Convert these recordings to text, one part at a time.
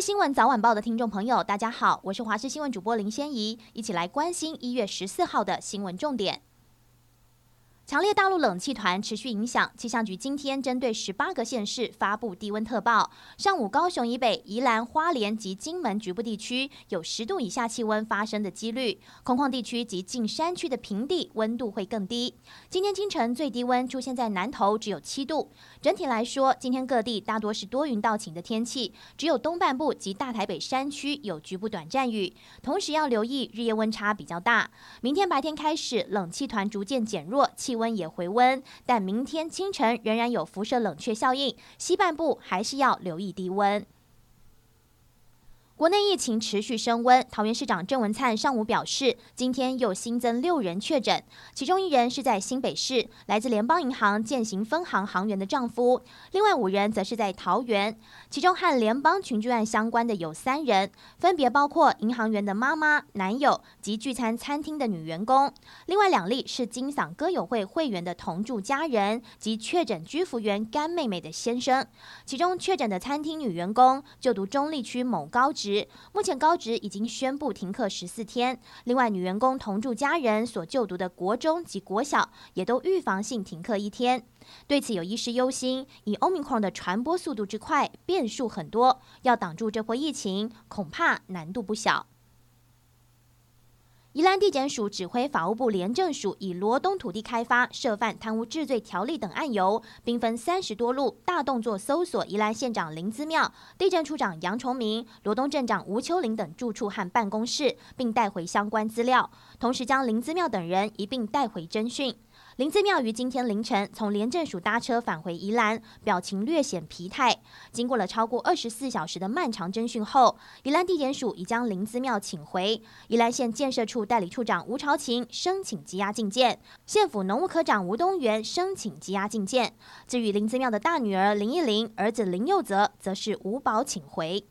新闻早晚报的听众朋友，大家好，我是华视新闻主播林仙怡，一起来关心一月十四号的新闻重点。强烈大陆冷气团持续影响，气象局今天针对十八个县市发布低温特报。上午，高雄以北、宜兰花莲及金门局部地区有十度以下气温发生的几率，空旷地区及近山区的平地温度会更低。今天清晨最低温出现在南投，只有七度。整体来说，今天各地大多是多云到晴的天气，只有东半部及大台北山区有局部短暂雨。同时要留意日夜温差比较大。明天白天开始，冷气团逐渐减弱，气温也回温，但明天清晨仍然有辐射冷却效应，西半部还是要留意低温。国内疫情持续升温，桃园市长郑文灿上午表示，今天又新增六人确诊，其中一人是在新北市，来自联邦银行建行分行行员的丈夫，另外五人则是在桃园，其中和联邦群聚案相关的有三人，分别包括银行员的妈妈、男友及聚餐餐厅的女员工，另外两例是金嗓歌友会会员的同住家人及确诊居服员干妹妹的先生，其中确诊的餐厅女员工就读中坜区某高职。目前高职已经宣布停课十四天，另外女员工同住家人所就读的国中及国小也都预防性停课一天。对此有医师忧心，以 Omicron 的传播速度之快，变数很多，要挡住这波疫情恐怕难度不小。宜兰地检署指挥法务部廉政署以罗东土地开发涉犯贪污治罪条例等案由，兵分三十多路，大动作搜索宜兰县长林资妙、地政处长杨崇明、罗东镇长吴秋林等住处和办公室，并带回相关资料，同时将林资妙等人一并带回侦讯。林姿妙于今天凌晨从廉政署搭车返回宜兰，表情略显疲态。经过了超过二十四小时的漫长侦讯后，宜兰地检署已将林姿妙请回。宜兰县建设处代理处长吴朝琴申请羁押禁见，县府农务科长吴东元申请羁押禁见。至于林姿妙的大女儿林忆玲、儿子林佑泽，则是无保请回。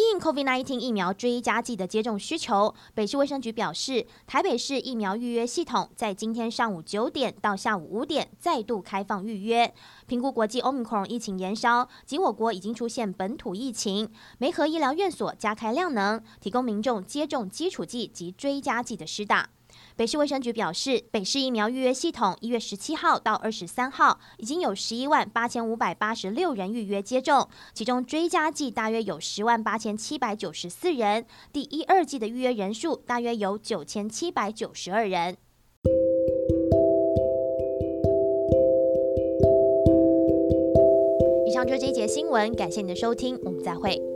因应 COVID-19 疫苗追加剂的接种需求，北市卫生局表示，台北市疫苗预约系统在今天上午九点到下午五点再度开放预约。评估国际 Omicron 疫情延烧及我国已经出现本土疫情，梅河医疗院所加开量能，提供民众接种基础剂及追加剂的施打。北市卫生局表示，北市疫苗预约系统一月十七号到二十三号已经有十一万八千五百八十六人预约接种，其中追加剂大约有十万八千七百九十四人，第一、二季的预约人数大约有九千七百九十二人。以上就是这一节新闻，感谢你的收听，我们再会。